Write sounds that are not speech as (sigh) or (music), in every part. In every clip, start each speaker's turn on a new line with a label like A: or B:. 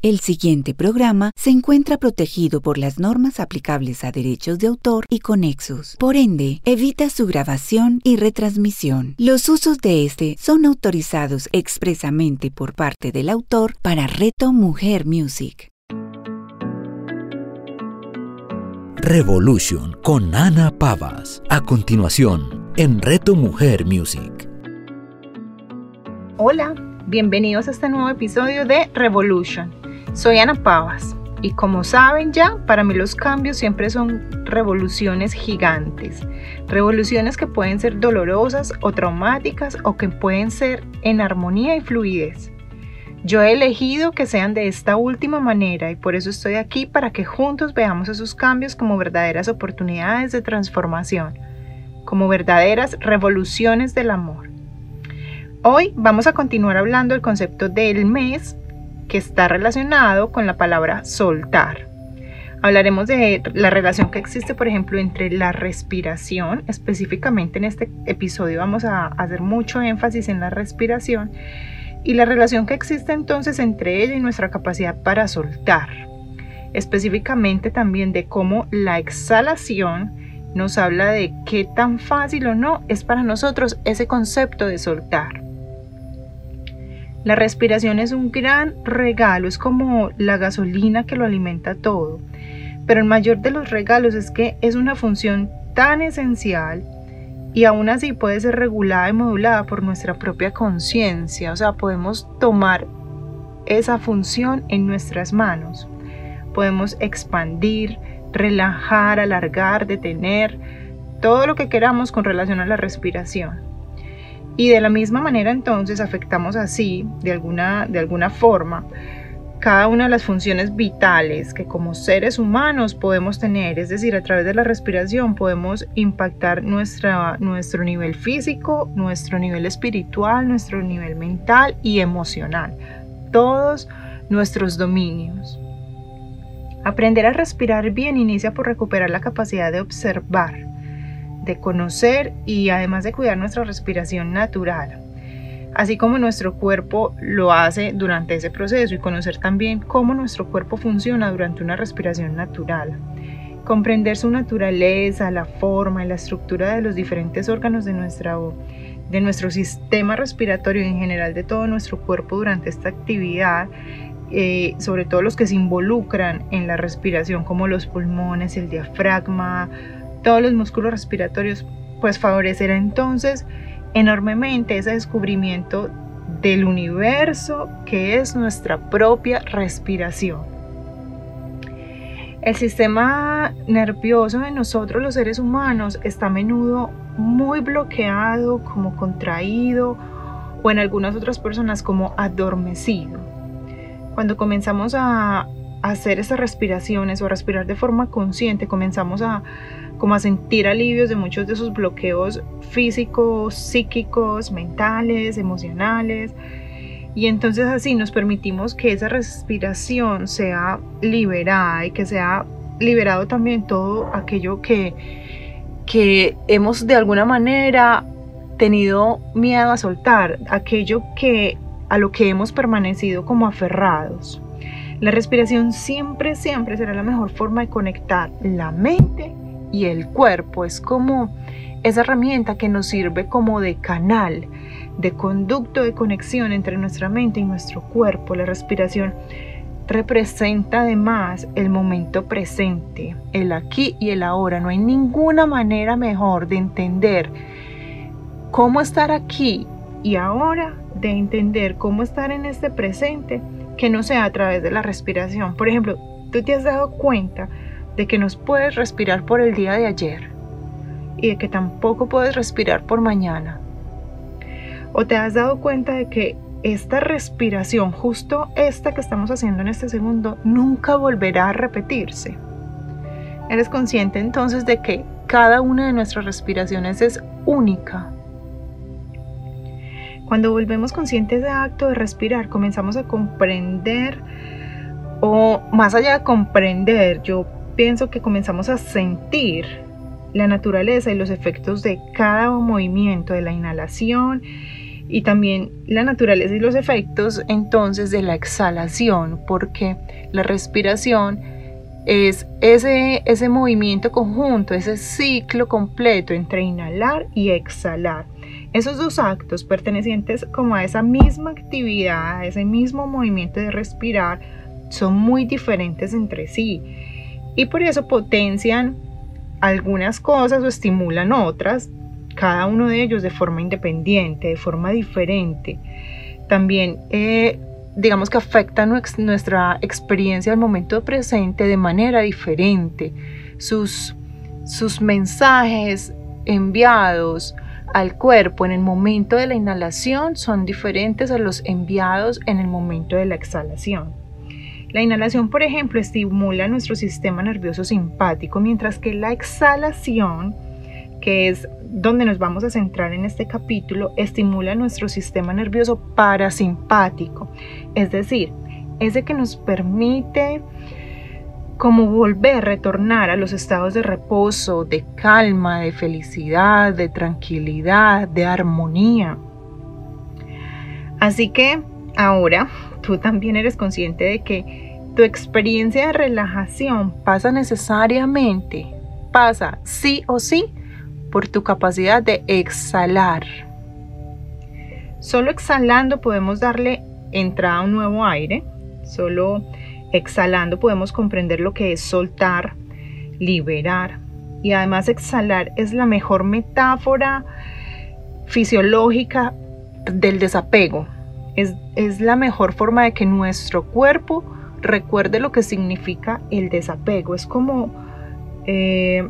A: El siguiente programa se encuentra protegido por las normas aplicables a derechos de autor y conexos. Por ende, evita su grabación y retransmisión. Los usos de este son autorizados expresamente por parte del autor para Reto Mujer Music.
B: Revolution con Ana Pavas. A continuación, en Reto Mujer Music.
C: Hola, bienvenidos a este nuevo episodio de Revolution. Soy Ana Pavas y como saben ya, para mí los cambios siempre son revoluciones gigantes. Revoluciones que pueden ser dolorosas o traumáticas o que pueden ser en armonía y fluidez. Yo he elegido que sean de esta última manera y por eso estoy aquí para que juntos veamos esos cambios como verdaderas oportunidades de transformación, como verdaderas revoluciones del amor. Hoy vamos a continuar hablando del concepto del mes que está relacionado con la palabra soltar. Hablaremos de la relación que existe, por ejemplo, entre la respiración, específicamente en este episodio vamos a hacer mucho énfasis en la respiración, y la relación que existe entonces entre ella y nuestra capacidad para soltar. Específicamente también de cómo la exhalación nos habla de qué tan fácil o no es para nosotros ese concepto de soltar. La respiración es un gran regalo, es como la gasolina que lo alimenta todo. Pero el mayor de los regalos es que es una función tan esencial y aún así puede ser regulada y modulada por nuestra propia conciencia. O sea, podemos tomar esa función en nuestras manos. Podemos expandir, relajar, alargar, detener, todo lo que queramos con relación a la respiración. Y de la misma manera entonces afectamos así, de alguna, de alguna forma, cada una de las funciones vitales que como seres humanos podemos tener, es decir, a través de la respiración podemos impactar nuestra, nuestro nivel físico, nuestro nivel espiritual, nuestro nivel mental y emocional, todos nuestros dominios. Aprender a respirar bien inicia por recuperar la capacidad de observar, de conocer y además de cuidar nuestra respiración natural, así como nuestro cuerpo lo hace durante ese proceso y conocer también cómo nuestro cuerpo funciona durante una respiración natural. Comprender su naturaleza, la forma y la estructura de los diferentes órganos de, nuestra, de nuestro sistema respiratorio y en general de todo nuestro cuerpo durante esta actividad eh, sobre todo los que se involucran en la respiración, como los pulmones, el diafragma, todos los músculos respiratorios, pues favorecerá entonces enormemente ese descubrimiento del universo que es nuestra propia respiración. El sistema nervioso de nosotros los seres humanos está a menudo muy bloqueado, como contraído o en algunas otras personas como adormecido. Cuando comenzamos a hacer esas respiraciones o respirar de forma consciente, comenzamos a como a sentir alivios de muchos de esos bloqueos físicos, psíquicos, mentales, emocionales. Y entonces así nos permitimos que esa respiración sea liberada y que sea liberado también todo aquello que, que hemos de alguna manera tenido miedo a soltar, aquello que a lo que hemos permanecido como aferrados. La respiración siempre, siempre será la mejor forma de conectar la mente y el cuerpo. Es como esa herramienta que nos sirve como de canal, de conducto de conexión entre nuestra mente y nuestro cuerpo. La respiración representa además el momento presente, el aquí y el ahora. No hay ninguna manera mejor de entender cómo estar aquí y ahora, de entender cómo estar en este presente, que no sea a través de la respiración. Por ejemplo, tú te has dado cuenta de que no puedes respirar por el día de ayer y de que tampoco puedes respirar por mañana. O te has dado cuenta de que esta respiración, justo esta que estamos haciendo en este segundo, nunca volverá a repetirse. Eres consciente entonces de que cada una de nuestras respiraciones es única. Cuando volvemos conscientes de acto de respirar, comenzamos a comprender, o más allá de comprender, yo pienso que comenzamos a sentir la naturaleza y los efectos de cada movimiento de la inhalación y también la naturaleza y los efectos entonces de la exhalación, porque la respiración es ese, ese movimiento conjunto, ese ciclo completo entre inhalar y exhalar. Esos dos actos pertenecientes como a esa misma actividad, a ese mismo movimiento de respirar, son muy diferentes entre sí y por eso potencian algunas cosas o estimulan otras, cada uno de ellos de forma independiente, de forma diferente. También eh, digamos que afecta nuestra experiencia al momento presente de manera diferente. Sus, sus mensajes enviados al cuerpo en el momento de la inhalación son diferentes a los enviados en el momento de la exhalación. La inhalación, por ejemplo, estimula nuestro sistema nervioso simpático, mientras que la exhalación, que es donde nos vamos a centrar en este capítulo, estimula nuestro sistema nervioso parasimpático, es decir, ese que nos permite como volver, retornar a los estados de reposo, de calma, de felicidad, de tranquilidad, de armonía. Así que ahora tú también eres consciente de que tu experiencia de relajación pasa necesariamente, pasa sí o sí por tu capacidad de exhalar. Solo exhalando podemos darle entrada a un nuevo aire, solo exhalando podemos comprender lo que es soltar, liberar. Y además exhalar es la mejor metáfora fisiológica del desapego, es, la mejor forma de que nuestro cuerpo recuerde lo que significa el desapego. Es como eh,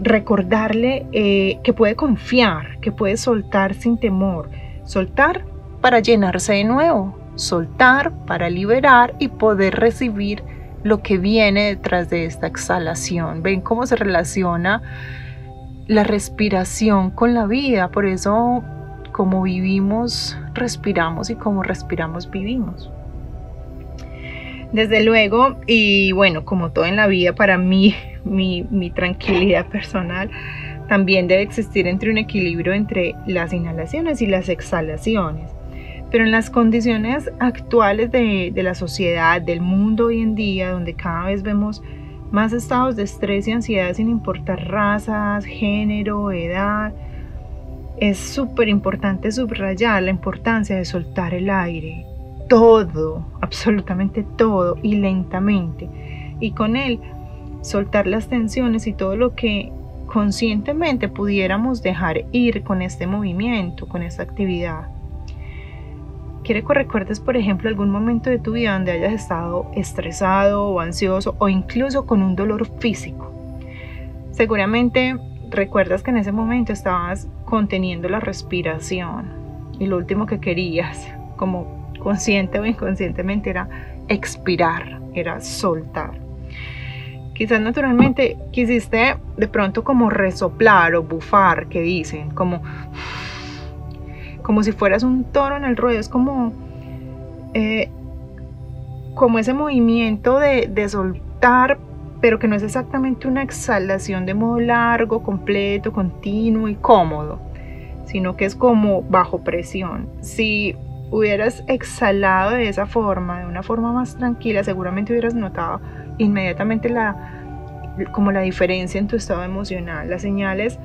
C: recordarle eh, que puede confiar, que puede soltar sin temor. Soltar para llenarse de nuevo, soltar para liberar y poder recibir lo que viene detrás de esta exhalación. Ven cómo se relaciona la respiración con la vida. Por eso como vivimos, respiramos y como respiramos, vivimos. Desde luego, y bueno, como todo en la vida, para mí, (laughs) mi, mi tranquilidad personal, también debe existir entre un equilibrio entre las inhalaciones y las exhalaciones. Pero en las condiciones actuales de, la sociedad, del mundo hoy en día, donde cada vez vemos más estados de estrés y ansiedad sin importar razas, género, edad, es súper importante subrayar la importancia de soltar el aire, todo, absolutamente todo y lentamente. Y con él soltar las tensiones y todo lo que conscientemente pudiéramos dejar ir con este movimiento, con esta actividad. Quiere que recuerdes, por ejemplo, algún momento de tu vida donde hayas estado estresado o ansioso o incluso con un dolor físico. Seguramente recuerdas que en ese momento estabas conteniendo la respiración y lo último que querías, como consciente o inconscientemente, era expirar, era soltar. Quizás naturalmente quisiste de pronto como resoplar o bufar, que dicen, como, como si fueras un toro en el ruedo, es como, eh, como ese movimiento de, de soltar pero que no es exactamente una exhalación de modo largo, completo, continuo y cómodo, sino que es como bajo presión. Si hubieras exhalado de esa forma, de una forma más tranquila, seguramente hubieras notado inmediatamente la como la diferencia en tu estado emocional, las señales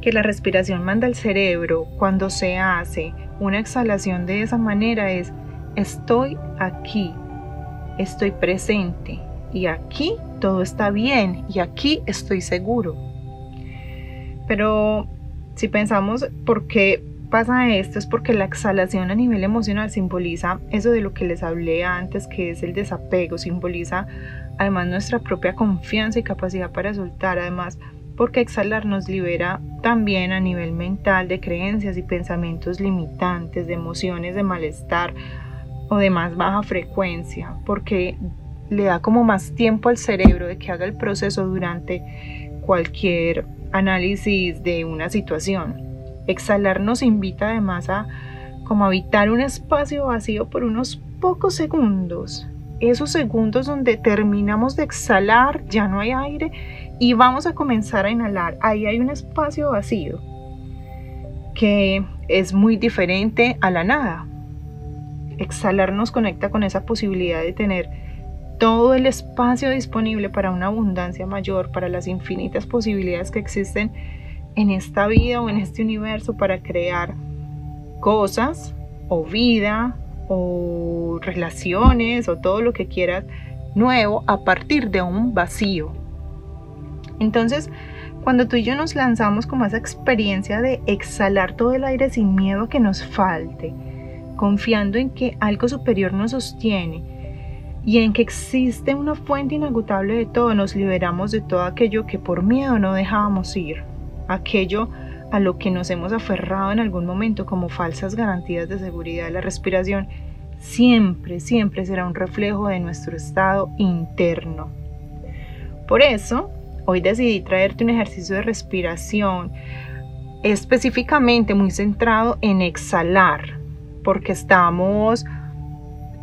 C: que la respiración manda al cerebro cuando se hace una exhalación de esa manera es estoy aquí, estoy presente, y aquí todo está bien y aquí estoy seguro. Pero si pensamos por qué pasa esto es porque la exhalación a nivel emocional simboliza eso de lo que les hablé antes, que es el desapego, simboliza además nuestra propia confianza y capacidad para soltar, además porque exhalar nos libera también a nivel mental de creencias y pensamientos limitantes, de emociones de malestar o de más baja frecuencia, porque le da como más tiempo al cerebro de que haga el proceso durante cualquier análisis de una situación. Exhalar nos invita además a como habitar un espacio vacío por unos pocos segundos. Esos segundos donde terminamos de exhalar, ya no hay aire y vamos a comenzar a inhalar. Ahí hay un espacio vacío que es muy diferente a la nada. Exhalar nos conecta con esa posibilidad de tener todo el espacio disponible para una abundancia mayor, para las infinitas posibilidades que existen en esta vida o en este universo para crear cosas o vida o relaciones o todo lo que quieras nuevo a partir de un vacío. Entonces, cuando tú y yo nos lanzamos como esa experiencia de exhalar todo el aire sin miedo a que nos falte, confiando en que algo superior nos sostiene y en que existe una fuente inagotable de todo, nos liberamos de todo aquello que por miedo no dejábamos ir, aquello a lo que nos hemos aferrado en algún momento como falsas garantías de seguridad. La respiración siempre, siempre será un reflejo de nuestro estado interno. Por eso, hoy decidí traerte un ejercicio de respiración específicamente muy centrado en exhalar, porque estamos,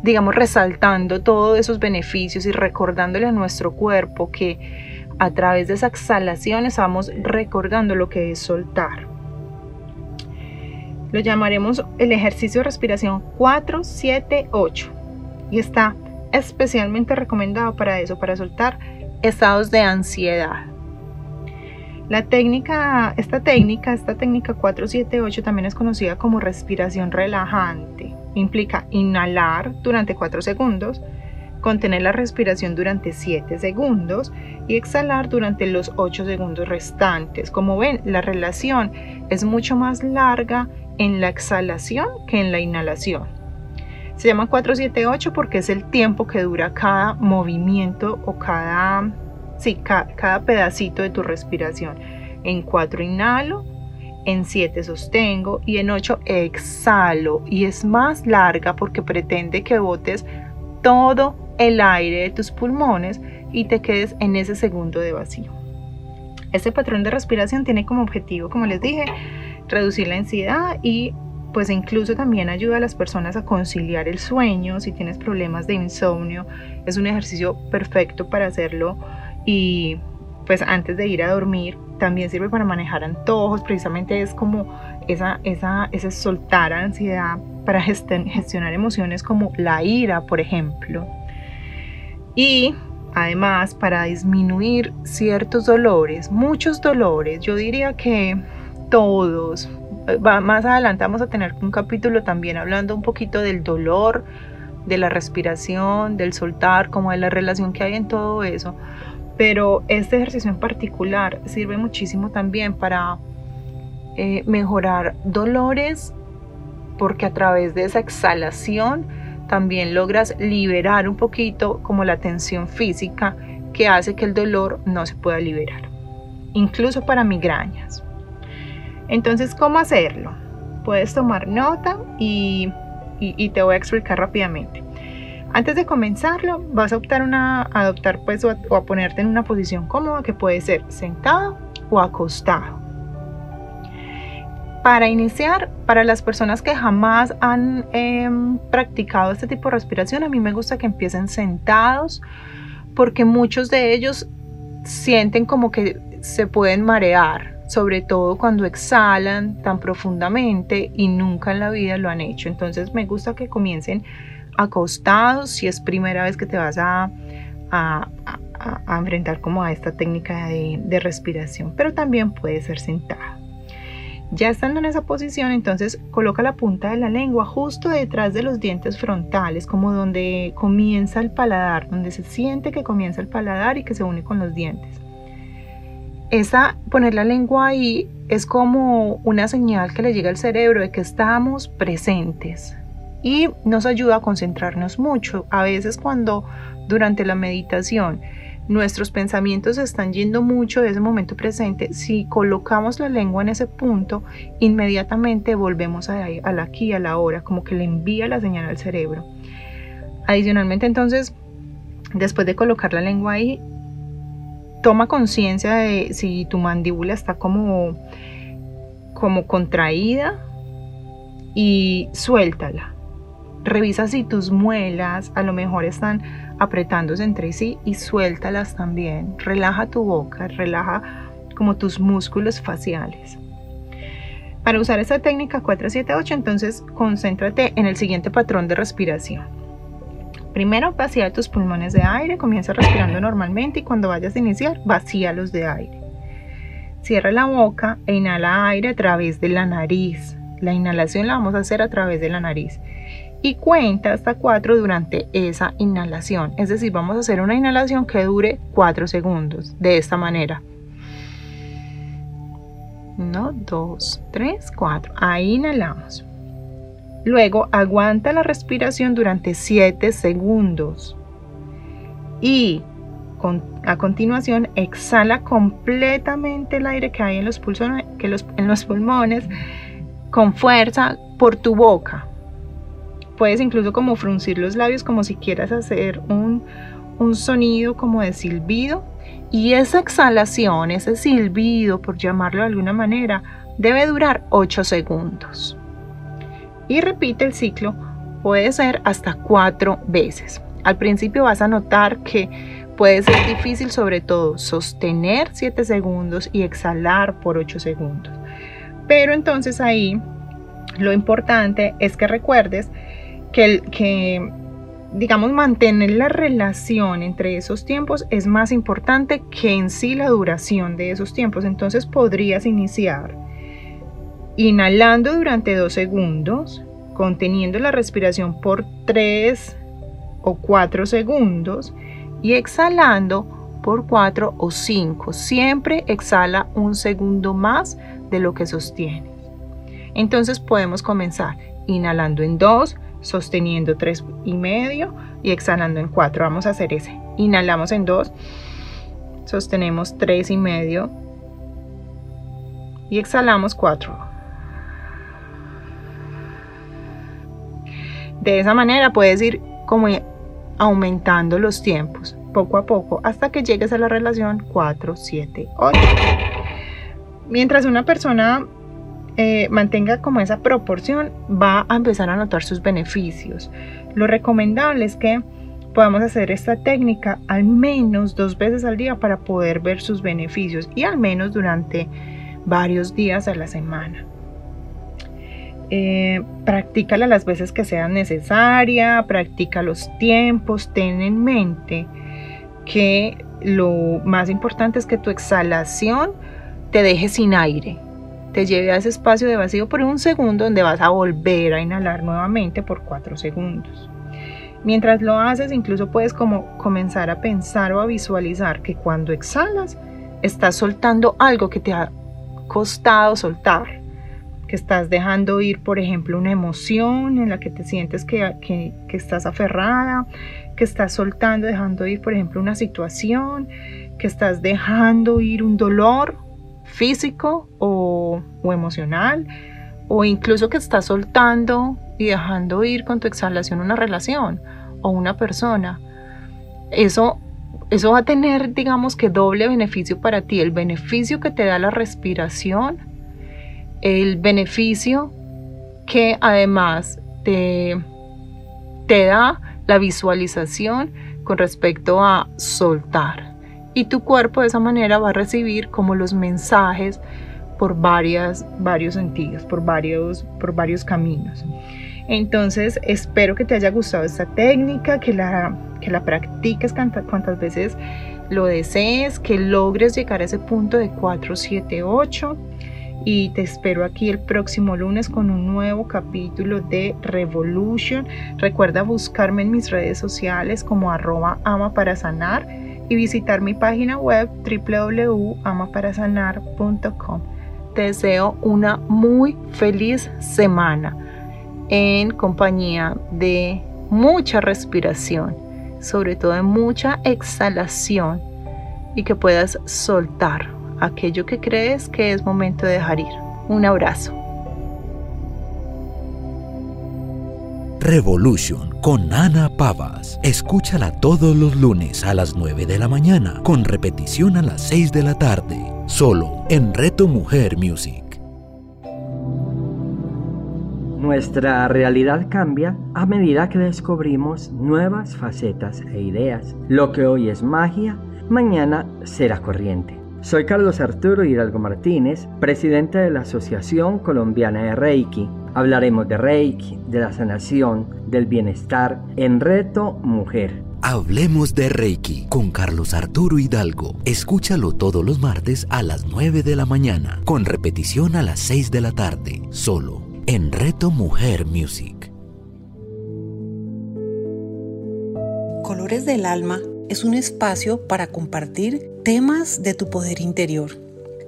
C: digamos, resaltando todos esos beneficios y recordándole a nuestro cuerpo que a través de esa exhalación estamos recordando lo que es soltar. Lo llamaremos el ejercicio de respiración 478 y está especialmente recomendado para eso, para soltar estados de ansiedad. La técnica, esta técnica, esta técnica 478 también es conocida como respiración relajante. Implica inhalar durante 4 segundos, contener la respiración durante 7 segundos y exhalar durante los 8 segundos restantes. Como ven, la relación es mucho más larga en la exhalación que en la inhalación. Se llama 478 porque es el tiempo que dura cada movimiento o cada, sí, cada, pedacito de tu respiración. En 4 inhalo, en 7 sostengo y en 8 exhalo. Y es más larga porque pretende que botes todo el aire de tus pulmones y te quedes en ese segundo de vacío. Este patrón de respiración tiene como objetivo, como les dije, reducir la ansiedad y pues incluso también ayuda a las personas a conciliar el sueño. Si tienes problemas de insomnio, es un ejercicio perfecto para hacerlo y pues antes de ir a dormir también sirve para manejar antojos, precisamente es como esa, esa, ese soltar ansiedad para gestionar emociones como la ira, por ejemplo. Y además para disminuir ciertos dolores, muchos dolores, yo diría que todos. Más adelante vamos a tener un capítulo también hablando un poquito del dolor, de la respiración, del soltar, como de la relación que hay en todo eso. Pero este ejercicio en particular sirve muchísimo también para eh, mejorar dolores porque a través de esa exhalación también logras liberar un poquito como la tensión física que hace que el dolor no se pueda liberar, incluso para migrañas. Entonces, ¿cómo hacerlo? Puedes tomar nota y, te voy a explicar rápidamente. Antes de comenzarlo, vas a optar una, adoptar pues, o, a, ponerte en una posición cómoda que puede ser sentado o acostado. Para iniciar, para las personas que jamás han em, practicado este tipo de respiración, a mí me gusta que empiecen sentados porque muchos de ellos sienten como que se pueden marear sobre todo cuando exhalan tan profundamente y nunca en la vida lo han hecho. Entonces me gusta que comiencen acostados si es primera vez que te vas a, a, enfrentar como a esta técnica de, de respiración, pero también puede ser sentada. Ya estando en esa posición, entonces coloca la punta de la lengua justo detrás de los dientes frontales, como donde comienza el paladar, donde se siente que comienza el paladar y que se une con los dientes esa poner la lengua ahí es como una señal que le llega al cerebro de que estamos presentes y nos ayuda a concentrarnos mucho. A veces cuando durante la meditación nuestros pensamientos están yendo mucho de ese momento presente, si colocamos la lengua en ese punto, inmediatamente volvemos a, al aquí, a la hora, como que le envía la señal al cerebro. Adicionalmente entonces, después de colocar la lengua ahí, toma conciencia de si tu mandíbula está como, como contraída y suéltala. Revisa si tus muelas a lo mejor están apretándose entre sí y suéltalas también. Relaja tu boca, relaja como tus músculos faciales. Para usar esta técnica 478, entonces concéntrate en el siguiente patrón de respiración. Primero, vacía tus pulmones de aire, comienza respirando normalmente y cuando vayas a iniciar, vacíalos de aire. Cierra la boca e inhala aire a través de la nariz. La inhalación la vamos a hacer a través de la nariz. Y cuenta hasta 4 durante esa inhalación. Es decir, vamos a hacer una inhalación que dure 4 segundos. De esta manera. 1, 2, 3, 4. Ahí inhalamos. Luego aguanta la respiración durante 7 segundos. Y a continuación exhala completamente el aire que hay en los, que en los pulmones con fuerza por tu boca. Puedes incluso como fruncir los labios como si quieras hacer un, un sonido como de silbido. Y esa exhalación, ese silbido, por llamarlo de alguna manera, debe durar 8 segundos y repite el ciclo, puede ser hasta cuatro veces. Al principio vas a notar que puede ser difícil sobre todo sostener 7 segundos y exhalar por 8 segundos. Pero entonces ahí lo importante es que recuerdes que, que digamos, mantener la relación entre esos tiempos es más importante que en sí la duración de esos tiempos. Entonces podrías iniciar inhalando durante dos segundos, conteniendo la respiración por tres o cuatro segundos y exhalando por cuatro o cinco. Siempre exhala un segundo más de lo que sostiene. Entonces podemos comenzar inhalando en dos, sosteniendo tres y medio y exhalando en cuatro. Vamos a hacer ese. Inhalamos en dos, sostenemos tres y medio y exhalamos cuatro. De esa manera puedes ir como aumentando los tiempos poco a poco hasta que llegues a la relación 4, 7, 8. Mientras una persona eh, mantenga como esa proporción, va a empezar a notar sus beneficios. Lo recomendable es que podamos hacer esta técnica al menos dos veces al día para poder ver sus beneficios y al menos durante varios días a la semana. Eh, practícala las veces que sean necesaria, practica los tiempos, ten en mente que lo más importante es que tu exhalación te deje sin aire, te lleve a ese espacio de vacío por un segundo donde vas a volver a inhalar nuevamente por cuatro segundos. Mientras lo haces, incluso puedes como comenzar a pensar o a visualizar que cuando exhalas, estás soltando algo que te ha costado soltar que estás dejando ir, por ejemplo, una emoción en la que te sientes que, que, estás aferrada, que estás soltando, dejando ir, por ejemplo, una situación, que estás dejando ir un dolor físico o, o emocional, o incluso que estás soltando y dejando ir con tu exhalación una relación o una persona. Eso eso va a tener, digamos que doble beneficio para ti, el beneficio que te da la respiración el beneficio que además te, te da la visualización con respecto a soltar. Y tu cuerpo de esa manera va a recibir como los mensajes por varias, varios sentidos, por varios, por varios caminos. Entonces espero que te haya gustado esta técnica, que la, que la practiques cuantas veces lo desees, que logres llegar a ese punto de 4, 7, 8 y te espero aquí el próximo lunes con un nuevo capítulo de Revolution. Recuerda buscarme en mis redes sociales como arroba ama sanar y visitar mi página web www.amaparasanar.com. Te deseo una muy feliz semana en compañía de mucha respiración, sobre todo de mucha exhalación y que puedas soltar aquello que crees que es momento de dejar ir. Un abrazo.
B: Revolution con Ana Pavas. Escúchala todos los lunes a las 9 de la mañana, con repetición a las 6 de la tarde, solo en Reto Mujer Music.
D: Nuestra realidad cambia a medida que descubrimos nuevas facetas e ideas. Lo que hoy es magia, mañana será corriente. Soy Carlos Arturo Hidalgo Martínez, presidente de la Asociación Colombiana de Reiki. Hablaremos de Reiki, de la sanación, del bienestar en Reto Mujer.
B: Hablemos de Reiki con Carlos Arturo Hidalgo. Escúchalo todos los martes a las 9 de la mañana, con repetición a las 6 de la tarde, solo en Reto Mujer Music.
E: Colores del Alma es un espacio para compartir temas de tu poder interior.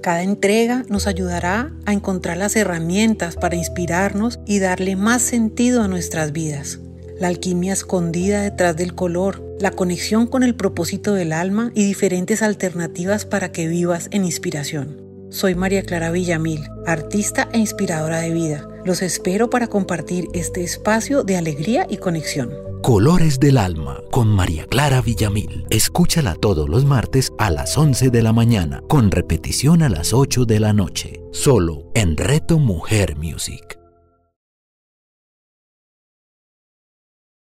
E: Cada entrega nos ayudará a encontrar las herramientas para inspirarnos y darle más sentido a nuestras vidas. La alquimia escondida detrás del color, la conexión con el propósito del alma y diferentes alternativas para que vivas en inspiración. Soy María Clara Villamil, artista e inspiradora de vida. Los espero para compartir este espacio de alegría y conexión.
B: Colores del Alma con María Clara Villamil. Escúchala todos los martes a las 11 de la mañana, con repetición a las 8 de la noche, solo en Reto Mujer Music.